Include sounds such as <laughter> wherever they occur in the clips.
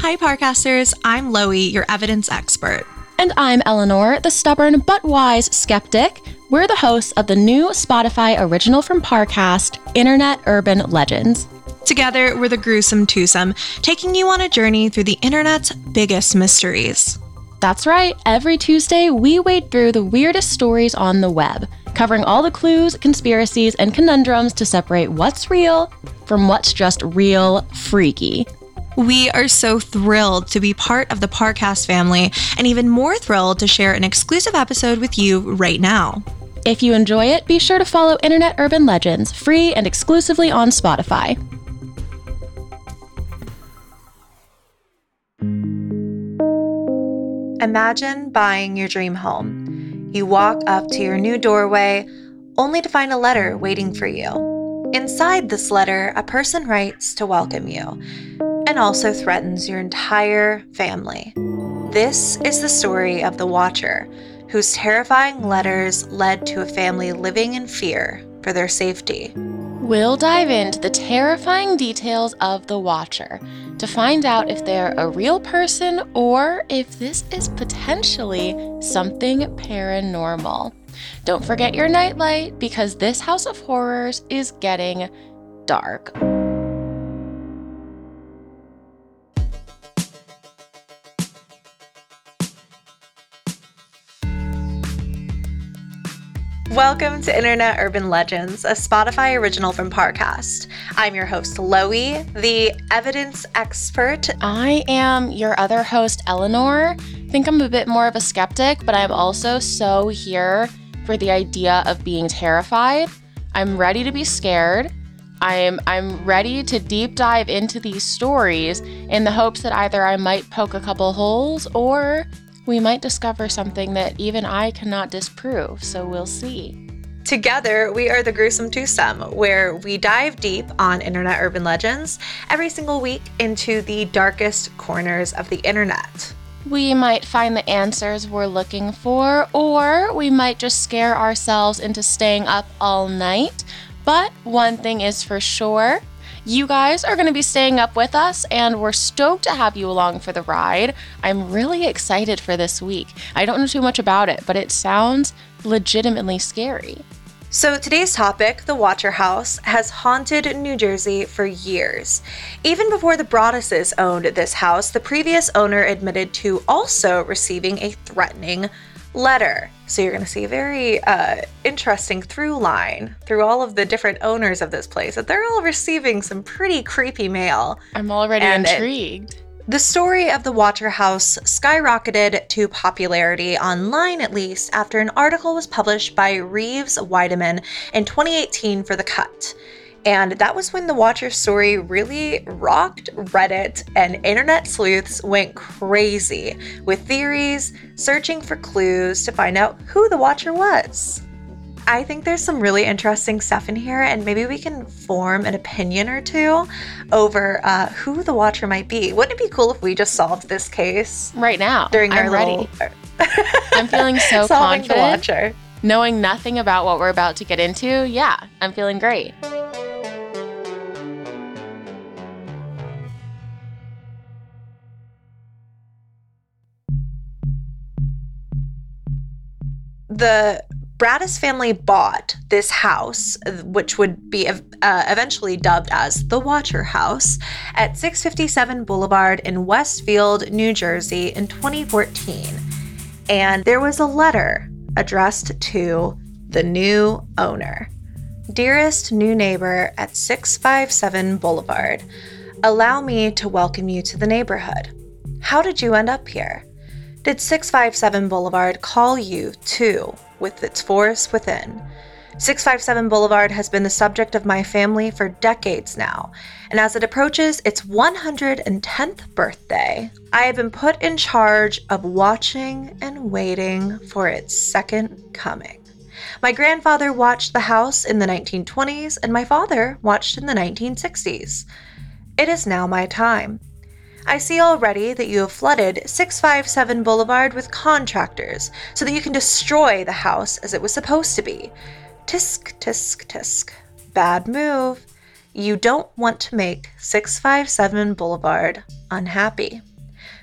Hi, Parcasters. I'm Loey, your evidence expert. And I'm Eleanor, the stubborn but wise skeptic. We're the hosts of the new Spotify original from Parcast, Internet Urban Legends. Together, we're the gruesome twosome, taking you on a journey through the internet's biggest mysteries. That's right, every Tuesday, we wade through the weirdest stories on the web, covering all the clues, conspiracies, and conundrums to separate what's real from what's just real freaky. We are so thrilled to be part of the Parcast family and even more thrilled to share an exclusive episode with you right now. If you enjoy it, be sure to follow Internet Urban Legends, free and exclusively on Spotify. Imagine buying your dream home. You walk up to your new doorway only to find a letter waiting for you. Inside this letter, a person writes to welcome you and also threatens your entire family. This is the story of the Watcher, whose terrifying letters led to a family living in fear for their safety. We'll dive into the terrifying details of the Watcher to find out if they're a real person or if this is potentially something paranormal. Don't forget your nightlight because this house of horrors is getting dark. Welcome to Internet Urban Legends, a Spotify original from Parcast. I'm your host, Loey, the evidence expert. I am your other host, Eleanor. I think I'm a bit more of a skeptic, but I'm also so here for the idea of being terrified. I'm ready to be scared. I'm I'm ready to deep dive into these stories in the hopes that either I might poke a couple holes or we might discover something that even I cannot disprove, so we'll see. Together, we are the Gruesome Twosome, where we dive deep on internet urban legends every single week into the darkest corners of the internet. We might find the answers we're looking for, or we might just scare ourselves into staying up all night. But one thing is for sure you guys are going to be staying up with us, and we're stoked to have you along for the ride. I'm really excited for this week. I don't know too much about it, but it sounds legitimately scary. So, today's topic, the Watcher House, has haunted New Jersey for years. Even before the Broadduses owned this house, the previous owner admitted to also receiving a threatening letter. So you're going to see a very uh, interesting through line through all of the different owners of this place that they're all receiving some pretty creepy mail. I'm already and intrigued. It, the story of the Watcher House skyrocketed to popularity online, at least, after an article was published by Reeves Wiedemann in 2018 for The Cut. And that was when the Watcher story really rocked Reddit, and internet sleuths went crazy with theories, searching for clues to find out who the Watcher was. I think there's some really interesting stuff in here, and maybe we can form an opinion or two over uh, who the Watcher might be. Wouldn't it be cool if we just solved this case right now during I'm our little? Ready. I'm feeling so <laughs> confident. The Watcher. Knowing nothing about what we're about to get into, yeah, I'm feeling great. The Broaddus family bought this house, which would be uh, eventually dubbed as the Watcher House, at 657 Boulevard in Westfield, New Jersey in 2014. And there was a letter addressed to the new owner. Dearest new neighbor at 657 Boulevard, allow me to welcome you to the neighborhood. How did you end up here? Did 657 Boulevard call you too, with its force within? 657 Boulevard has been the subject of my family for decades now, and as it approaches its 110th birthday, I have been put in charge of watching and waiting for its second coming. My grandfather watched the house in the 1920s, and my father watched in the 1960s. It is now my time. I see already that you have flooded 657 Boulevard with contractors so that you can destroy the house as it was supposed to be. Tisk, tisk, tisk. Bad move. You don't want to make 657 Boulevard unhappy.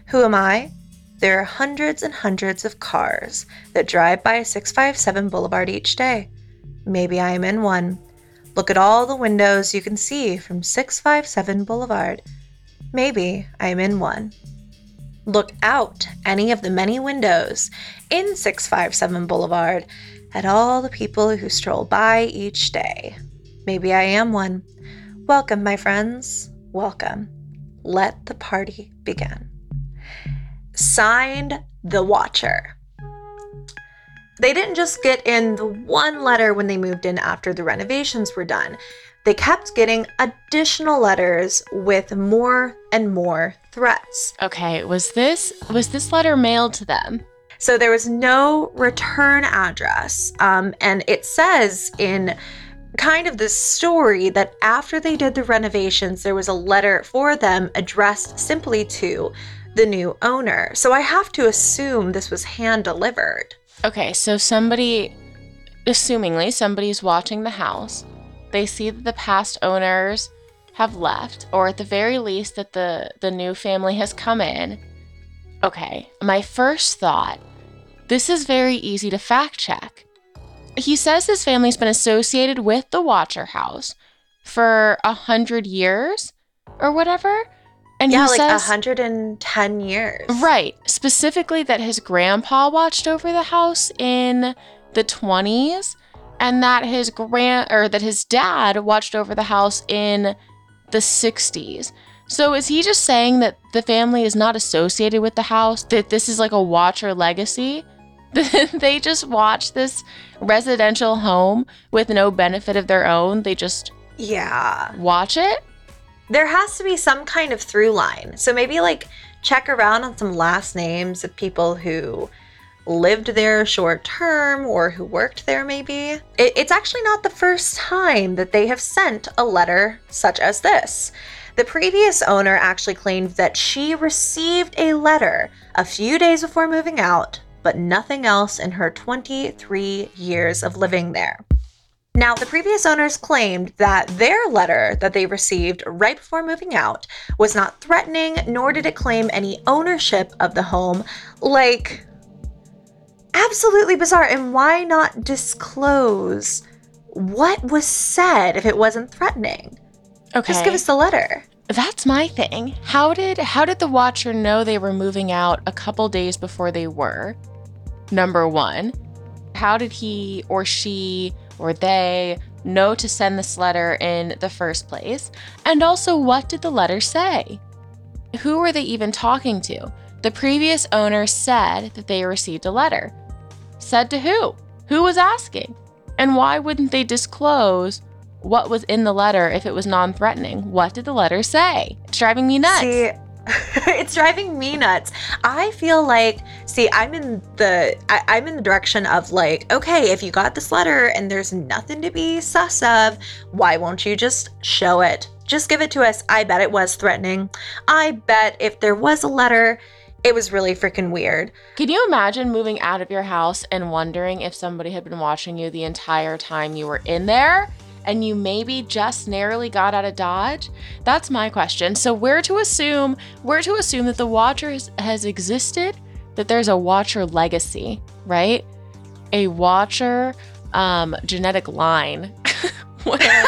Who am I? There are hundreds and hundreds of cars that drive by 657 Boulevard each day. Maybe I am in one. Look at all the windows you can see from 657 Boulevard. Maybe I am in one. Look out any of the many windows in 657 Boulevard at all the people who stroll by each day. Maybe I am one. Welcome, my friends. Welcome. Let the party begin. Signed the Watcher. They didn't just get in the one letter when they moved in after the renovations were done. They kept getting additional letters with more and more threats. Okay, was this was this letter mailed to them? So there was no return address, um, and it says in kind of the story that after they did the renovations, there was a letter for them addressed simply to the new owner. So I have to assume this was hand delivered. Okay, so somebody, assumingly, somebody's watching the house. They see that the past owners have left, or at the very least, that the, the new family has come in. Okay, my first thought this is very easy to fact check. He says his family's been associated with the Watcher House for a hundred years or whatever. And yeah, like says, 110 years. Right. Specifically, that his grandpa watched over the house in the 20s, and that his grand or that his dad watched over the house in the 60s. So is he just saying that the family is not associated with the house? That this is like a watcher legacy? <laughs> they just watch this residential home with no benefit of their own. They just yeah watch it there has to be some kind of through line. So maybe like check around on some last names of people who lived there short term or who worked there, maybe. It, it's actually not the first time that they have sent a letter such as this. The previous owner actually claimed that she received a letter a few days before moving out, but nothing else in her 23 years of living there. Now, the previous owners claimed that their letter that they received right before moving out was not threatening, nor did it claim any ownership of the home. Like, absolutely bizarre. And why not disclose what was said if it wasn't threatening? Okay. Just give us the letter. That's my thing. How did how did the watcher know they were moving out a couple days before they were? Number 1. How did he or she or they know to send this letter in the first place? And also, what did the letter say? Who were they even talking to? The previous owner said that they received a letter. Said to who? Who was asking? And why wouldn't they disclose what was in the letter if it was non threatening? What did the letter say? It's driving me nuts. See, <laughs> it's driving me nuts. I feel like, see, I'm in the I, am in the direction of like, okay, if you got this letter and there's nothing to be sus of, why won't you just show it? Just give it to us. I bet it was threatening. I bet if there was a letter, it was really freaking weird. Can you imagine moving out of your house and wondering if somebody had been watching you the entire time you were in there? and you maybe just narrowly got out of Dodge? That's my question. So where to assume where to assume that the Watcher has, has existed, that there's a Watcher legacy, right? A Watcher um, genetic line <laughs> where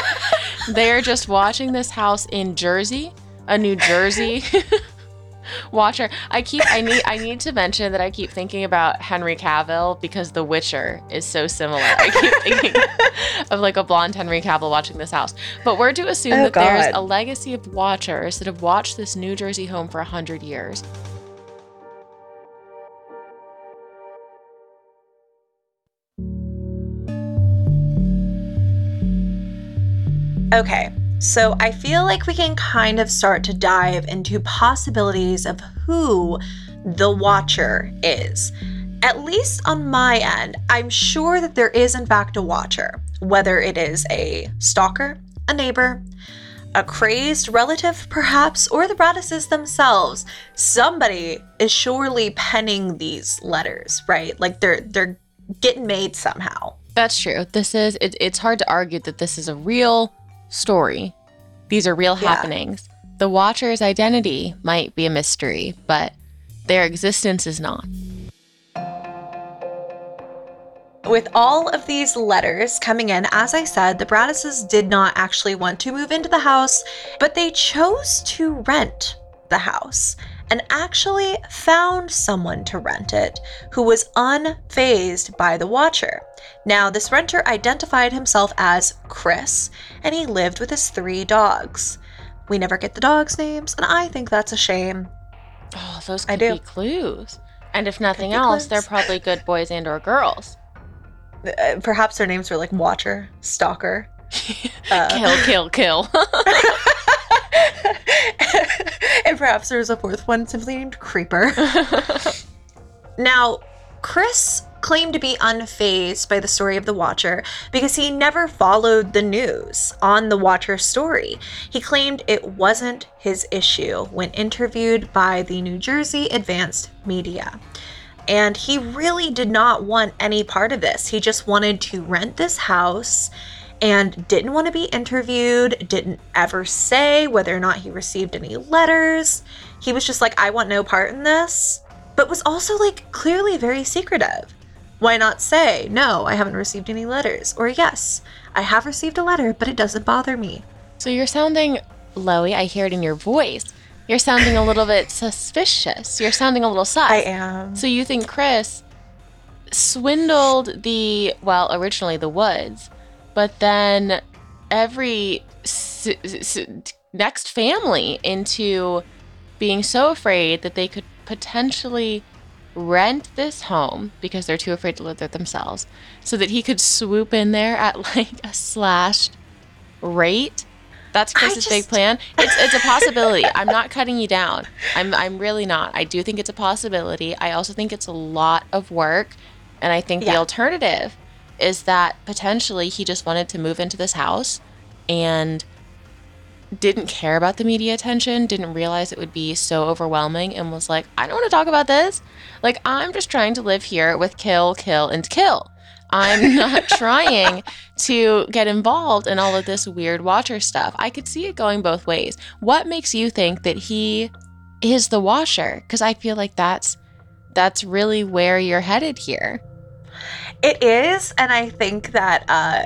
they're just watching this house in Jersey, a New Jersey <laughs> watcher. I keep I need I need to mention that I keep thinking about Henry Cavill because The Witcher is so similar. I keep <laughs> thinking of like a blonde Henry Cavill watching this house. But we're to assume oh, that God. there's a legacy of watchers that have watched this New Jersey home for a hundred years. Okay, so I feel like we can kind of start to dive into possibilities of who the Watcher is. At least on my end, I'm sure that there is, in fact, a Watcher, whether it is a stalker, a neighbor, a crazed relative, perhaps, or the Broadduses themselves. Somebody is surely penning these letters, right? Like they're they're getting made somehow. That's true. This is it, it's hard to argue that this is a real story. These are real yeah. happenings. The Watcher's identity might be a mystery, but their existence is not. With all of these letters coming in, as I said, the Broadduses did not actually want to move into the house, but they chose to rent the house and actually found someone to rent it who was unfazed by the Watcher. Now, this renter identified himself as Chris, and he lived with his three dogs. We never get the dogs' names, and I think that's a shame. Oh, those I could do. be clues. And if nothing else, clues. they're probably good boys and or girls. Uh, perhaps their names were like Watcher, Stalker. uh, <laughs> kill, kill, kill. <laughs> <laughs> and perhaps there was a fourth one simply named Creeper. <laughs> Now, Chris claimed to be unfazed by the story of the Watcher because he never followed the news on the Watcher story. He claimed it wasn't his issue when interviewed by the New Jersey Advanced Media. And he really did not want any part of this. He just wanted to rent this house and didn't want to be interviewed, didn't ever say whether or not he received any letters. He was just like, I want no part in this, but was also like clearly very secretive. Why not say, no, I haven't received any letters? Or yes, I have received a letter, but it doesn't bother me. so you're sounding, Loey, I hear it in your voice. You're sounding a little bit suspicious. You're sounding a little sus. I am. So you think Chris swindled the well, originally the Woods, but then every s- s- next family into being so afraid that they could potentially rent this home because they're too afraid to live there themselves, so that he could swoop in there at <laughs> like a slashed rate. That's Chris's big plan. It's it's a possibility. I'm not cutting you down. I'm I'm really not. I do think it's a possibility. I also think it's a lot of work, and I think the alternative is that potentially he just wanted to move into this house and didn't care about the media attention, didn't realize it would be so overwhelming, and was like, I don't want to talk about this. Like, I'm just trying to live here with kill, kill, and kill. I'm <laughs> not trying to get involved in all of this weird watcher stuff. I could see it going both ways. What makes you think that he is the washer? Because I feel like that's that's really where you're headed here. It is, and I think that uh,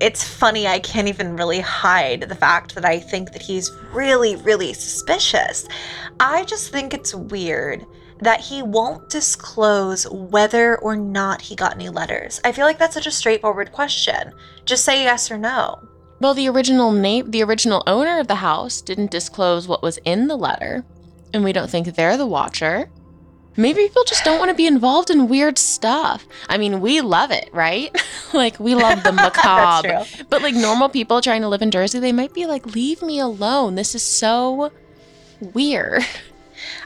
it's funny. I can't even really hide the fact that I think that he's really, really suspicious. I just think it's weird that he won't disclose whether or not he got any letters. I feel like that's such a straightforward question. Just say yes or no. Well, the original name, the original owner of the house didn't disclose what was in the letter, and we don't think they're the watcher. Maybe people just don't want to be involved in weird stuff. I mean, we love it, right? <laughs> like we love the <laughs> macabre. But like normal people trying to live in Jersey, they might be like, "Leave me alone. This is so weird."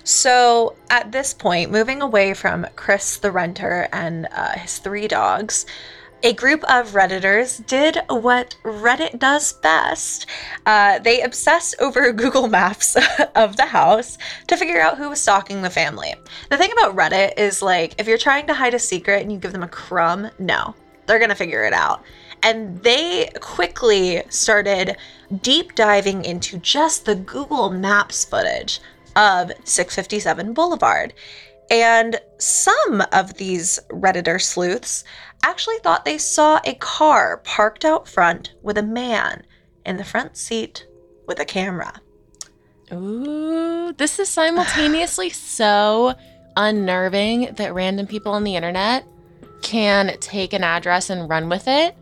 So at this point, moving away from Chris the renter and uh, his three dogs, a group of Redditors did what Reddit does best. Uh, they obsessed over <laughs> Google Maps <laughs> of the house to figure out who was stalking the family. The thing about Reddit is like, if you're trying to hide a secret and you give them a crumb, no, they're going to figure it out. And they quickly started deep diving into just the Google Maps footage of 657 Boulevard. And some of these Redditor sleuths actually thought they saw a car parked out front with a man in the front seat with a camera. Ooh, this is simultaneously <sighs> so unnerving that random people on the internet can take an address and run with it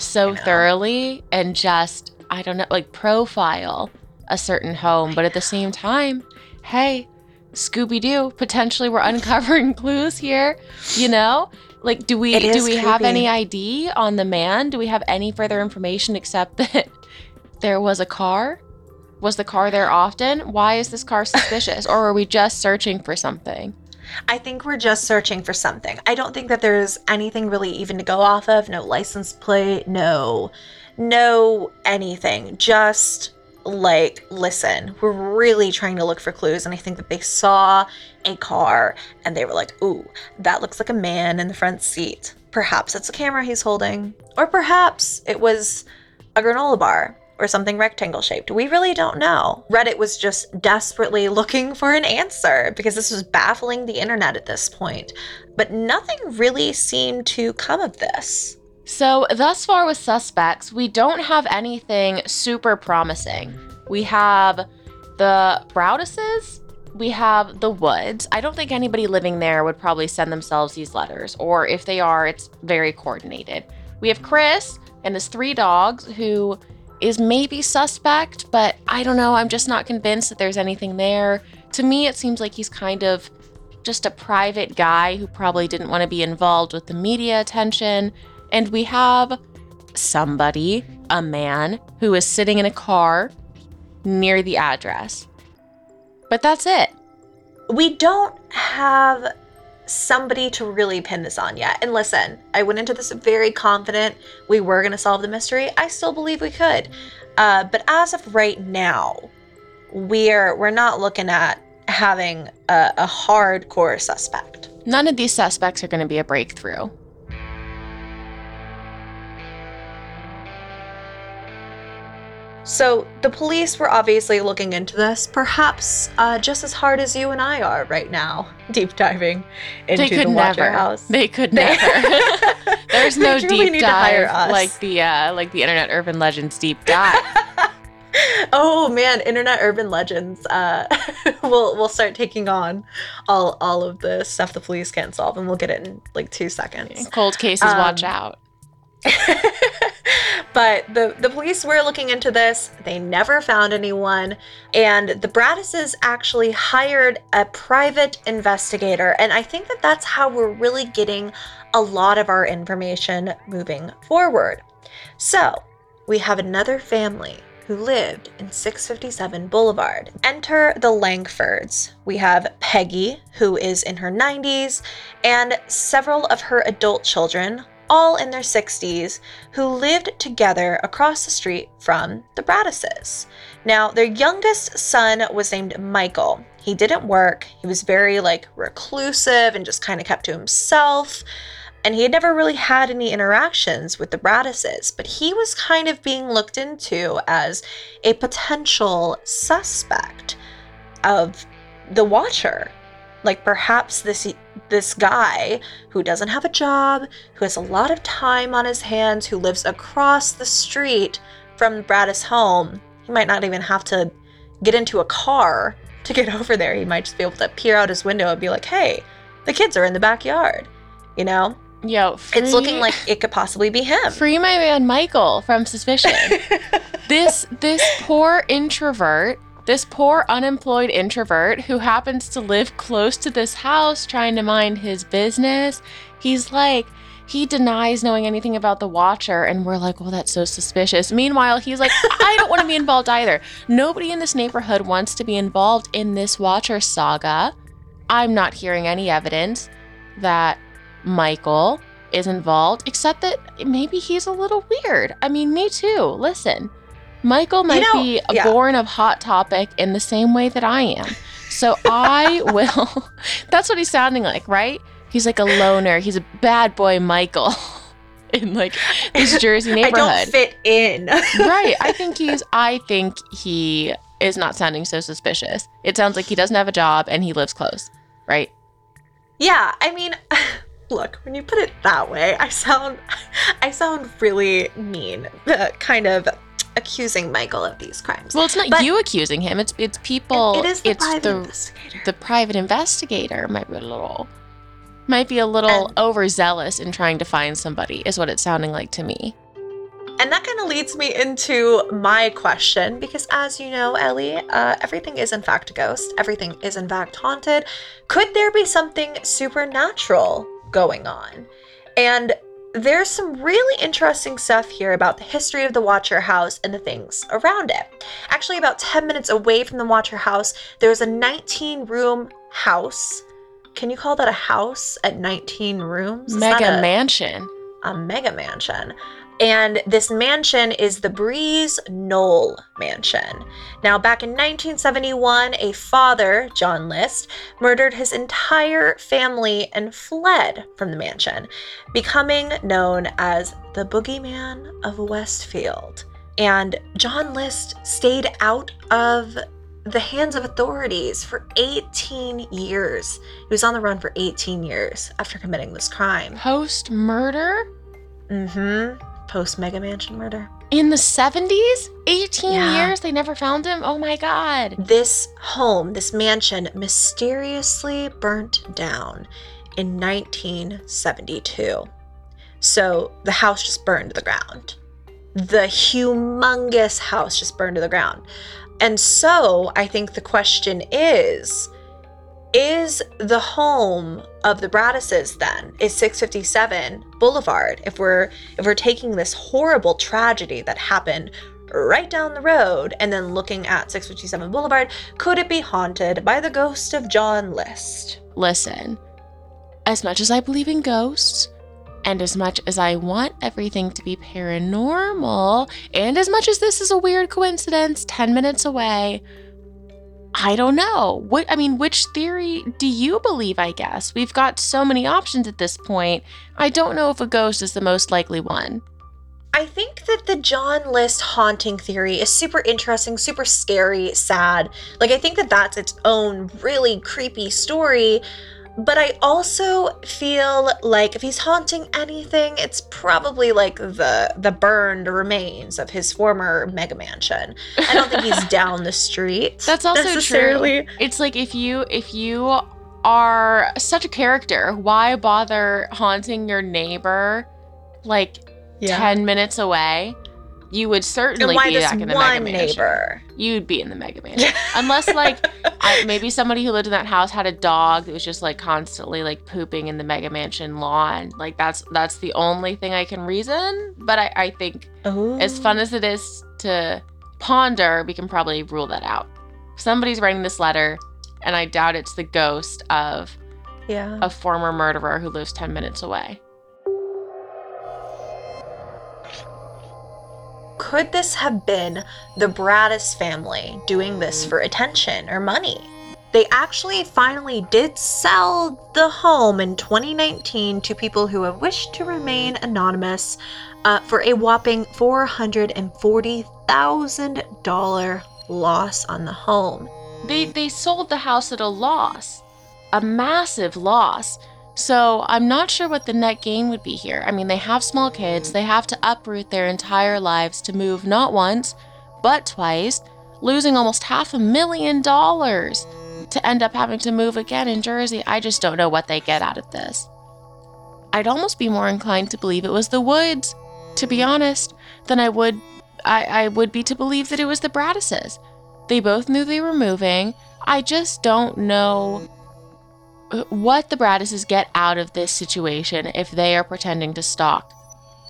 so thoroughly and just, I don't know, like profile a certain home. But at the same time, hey, Scooby Doo, potentially we're <laughs> uncovering clues here, you know? Like, do we do we have any ID on the man? Do we have any further information except <laughs> that there was a car? Was the car there often? Why is this car suspicious? or are we just searching for something? I think we're just searching for something. I don't think that there's anything really even to go off of. No license plate, no, no anything. Just like, listen, we're really trying to look for clues. And I think that they saw a car and they were like, ooh, that looks like a man in the front seat. Perhaps it's a camera he's holding, or perhaps it was a granola bar, or something rectangle shaped. We really don't know. Reddit was just desperately looking <laughs> for an answer because this was baffling the internet at this point. But nothing really seemed to come of this. So, thus far with suspects, we don't have anything super promising. We have the Broadduses, we have the Woods. I don't think anybody living there would probably send themselves these letters, or if they are, it's very coordinated. We have Chris and his three dogs, who is maybe suspect, but I don't know. I'm just not convinced that there's anything there. To me, it seems like he's kind of just a private guy who probably didn't want to be involved with the media attention. And we have somebody, a man, who is sitting in a car near the address. But that's it. We don't have somebody to really pin this on yet. And listen, I went into this very confident we were going to solve the mystery. I still believe we could. Uh, but as of right now, we're we're not looking at having a, a hardcore suspect. None of these suspects are going to be a breakthrough. So the police were obviously looking into this, perhaps uh, just as hard as you and I are right now, <laughs> deep diving into they could the Watcher never. House. They could <laughs> never. <laughs> There's no deep need to hire dive like the uh, like the Internet Urban Legends deep dive. oh man, internet urban legends. Uh, we'll we'll start taking on all all of the stuff the police can't solve, and we'll get it in like two seconds. Cold cases, watch Um, out. <laughs> but the the police were looking into this. They never found anyone, and the Broadduses actually hired a private investigator. And I think that that's how we're really getting a lot of our information moving forward. So we have another family who lived in 657 Boulevard. Enter the Langfords. We have Peggy, who is in her 90s, and several of her adult children, all in their 60s, who lived together across the street from the Broadduses. Now, their youngest son was named Michael. He didn't work. He was very like reclusive and just kind of kept to himself. And he had never really had any interactions with the Broadduses, but he was kind of being looked into as a potential suspect of the Watcher. Like perhaps this this guy who doesn't have a job, who has a lot of time on his hands, who lives across the street from Broaddus' home. He might not even have to get into a car to get <laughs> over there. He might just be able to peer out his window and be like, "Hey, the kids are in the backyard." You know? Yo, free, It's looking like it could possibly be him. free my man Michael from suspicion. <laughs> this this poor introvert, this poor unemployed introvert who happens to live close to this house trying to mind his business. He's like he denies knowing anything about the watcher and we're like, "Well, that's so suspicious." Meanwhile, he's like, <laughs> "I don't want to be involved either. Nobody in this neighborhood wants to be involved in this watcher saga." I'm not hearing any evidence that Michael is involved, except that maybe he's a little weird. I mean, me too. Listen, Michael might know, be yeah. born of Hot Topic in the same way that I am. So I <laughs> will. <laughs> That's what he's sounding like, right? He's like a loner. He's a bad boy, Michael, <laughs> in like this Jersey neighborhood. I don't fit in. right. I think he's. I think he is not sounding so suspicious. It sounds like he doesn't have a job and he lives close, right? Yeah, I mean, <sighs> look, when you put it that way, I sound I sound really mean, uh, kind of accusing Michael of these crimes. Well, it's not But- you accusing him. It's it's people. it is the it's private the investigator. the private investigator might be a little might be a little And- overzealous in trying to find somebody. Is what it's sounding like to me. And that kind of leads me into my question because, as you know, Ellie, uh, everything is in fact a ghost. Everything is in fact haunted. Could there be something supernatural going on? And there's some really interesting stuff here about the history of the Watcher House and the things around it. Actually, about 10 minutes away from the Watcher House, there's a 19 room house. Can you call that a house at 19 rooms? Is Mega a- mansion. a mega mansion. And this mansion is the Breeze Knoll Mansion. Now, back in 1971, a father, John List, murdered his entire family and fled from the mansion, becoming known as the Boogeyman of Westfield. And John List stayed out of the hands of authorities for 18 years. He was on the run for 18 years after committing this crime. Post murder? Mm hmm. Post Mega Mansion murder. In the 70s? 18 Yeah. years? They never found him? Oh my God. This home, this mansion, mysteriously burnt down in 1972. So the house just burned to the ground. The humongous house just burned to the ground. And so I think the question is is the home of the Broadduses then is 657 Boulevard if we're if we're taking this horrible tragedy that happened right down the road and then looking at 657 Boulevard could it be haunted by the ghost of John List? Listen, as much as I believe in ghosts, and as much as I want everything to be paranormal, and as much as this is a weird coincidence 10 minutes away, I don't know. What I mean, which theory do you believe, I guess? We've got so many options at this point. I don't know if a ghost is the most likely one. I think that the John List haunting theory is super interesting, super scary, sad. Like, I think that that's its own really creepy story. But I also feel like if he's haunting anything, it's probably like the the burned remains of his former mega mansion. I don't think he's <laughs> down the street. That's also necessarily. true. It's like if you if you are such a character, why bother haunting your neighbor like 10 minutes away? You would certainly be back in the mega mansion. neighbor? You'd be in the mega mansion. <laughs> Unless like I, maybe somebody who lived in that house had a dog that was just like constantly like pooping in the mega mansion lawn. Like that's that's the only thing I can reason. But I, I think as fun as it is to ponder, we can probably rule that out. Somebody's writing this letter, and I doubt it's the ghost of yeah. a former murderer who lives 10 minutes away. Could this have been the Broaddus family doing this for attention or money? They actually finally did sell the home in 2019 to people who have wished to remain anonymous uh, for a whopping $440,000 loss on the home. They, they sold the house at a loss, a massive loss. So I'm not sure what the net gain would be here. I mean, they have small kids, they have to uproot their entire lives to move not once, but twice, losing almost half a million dollars to end up having to move again in Jersey. I just don't know what they get out of this. I'd almost be more inclined to believe it was the Woods, to be honest, than I would I, I would be to believe that it was the Broadduses. They both knew they were moving. I just don't know what the Broadduses get out of this situation if they are pretending to stalk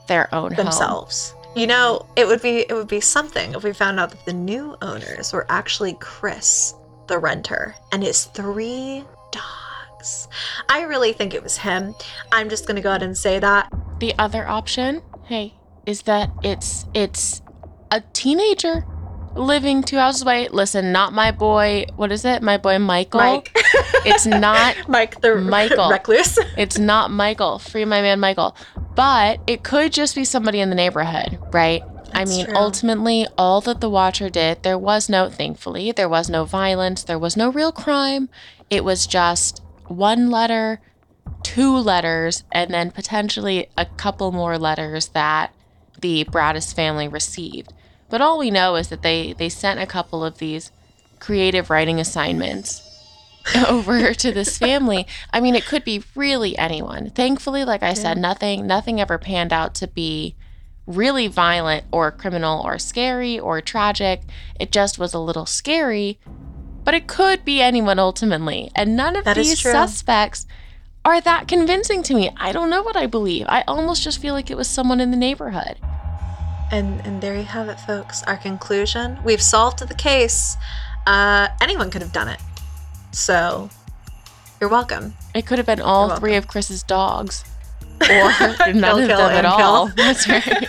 their own home. themselves. You know, it would be it would be something if we found out that the new owners were actually Chris, the renter, and his three dogs. I really think it was him. I'm just gonna go ahead and say that. The other option, hey, is that it's it's a teenager living two houses away. Listen, not my boy. What is it? My boy Michael. Mike. <laughs> It's not <laughs> Mike the Michael. recluse. <laughs> It's not Michael. Free my man Michael. But it could just be somebody in the neighborhood, right? I mean, true. ultimately, all that the Watcher did, there was no, thankfully, there was no violence, there was no real crime. It was just one letter, two letters, and then potentially a couple more letters that the Broaddus family received. But all we know is that they they sent a couple of these creative writing assignments <laughs> over to this family. I mean, it could be really anyone. Thankfully, like I said, nothing nothing ever panned out to be really violent or criminal or scary or tragic. It just was a little scary, but it could be anyone ultimately. And none of That these suspects are that convincing to me. I don't know what I believe. I almost just feel like it was someone in the neighborhood. And and there you have it, folks. Our conclusion: we've solved the case. Uh, anyone could have done it. So, you're welcome. It could have been all three of Chris's dogs. <laughs> Or none Kill, of kill, them at and all. <laughs> That's right.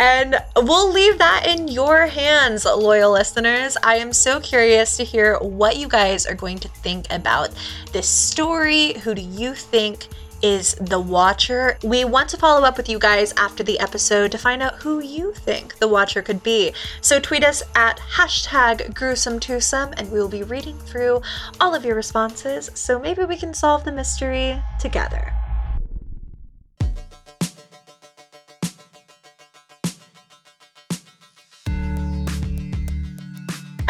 and we'll leave that in your hands, loyal listeners. I am so curious to hear what you guys are going to think about this story. Who do you think is the Watcher. We want to follow up with you guys after the episode to find out who you think the Watcher could be. So tweet us at hashtag gruesome and we will be reading through all of your responses so maybe we can solve the mystery together.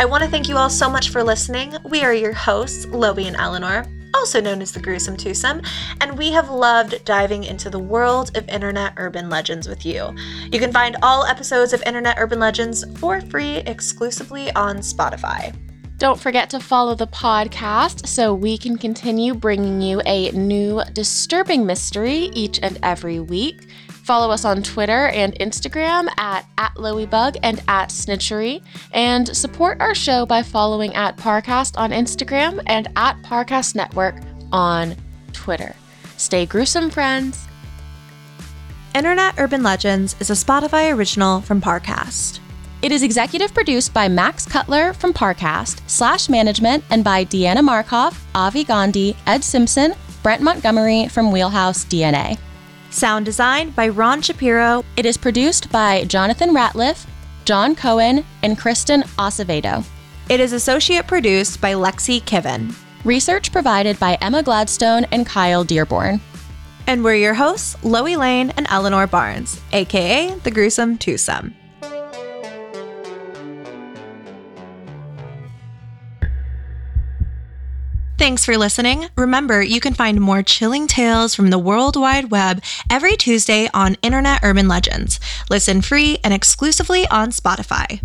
I want to thank you all so much for listening. We are your hosts, Loey and Eleanor, also known as the Gruesome Twosome, and we have loved diving into the world of internet urban legends with you. You can find all episodes of Internet Urban Legends for free exclusively on Spotify. Don't forget to follow the podcast so we can continue bringing you a new disturbing mystery each and every week. Follow us on Twitter and Instagram at, at Loiebug and at Snitchery. And support our show by following at Parcast on Instagram and at Parcast Network on Twitter. Stay gruesome, friends. Internet Urban Legends is a Spotify original from Parcast. It is executive produced by Max Cutler from Parcast, slash management, and by Deanna Markov, Avi Gandhi, Ed Simpson, Brent Montgomery from Wheelhouse DNA. Sound design by Ron Shapiro. It is produced by Jonathan Ratliff, John Cohen, and Kristen Acevedo. It is associate produced by Lexi Kiven. Research provided by Emma Gladstone and Kyle Dearborn. And we're your hosts, Loey Lane and Eleanor Barnes, aka the Gruesome Twosome. Thanks for listening. Remember, you can find more chilling tales from the World Wide Web every Tuesday on Internet Urban Legends. Listen free and exclusively on Spotify.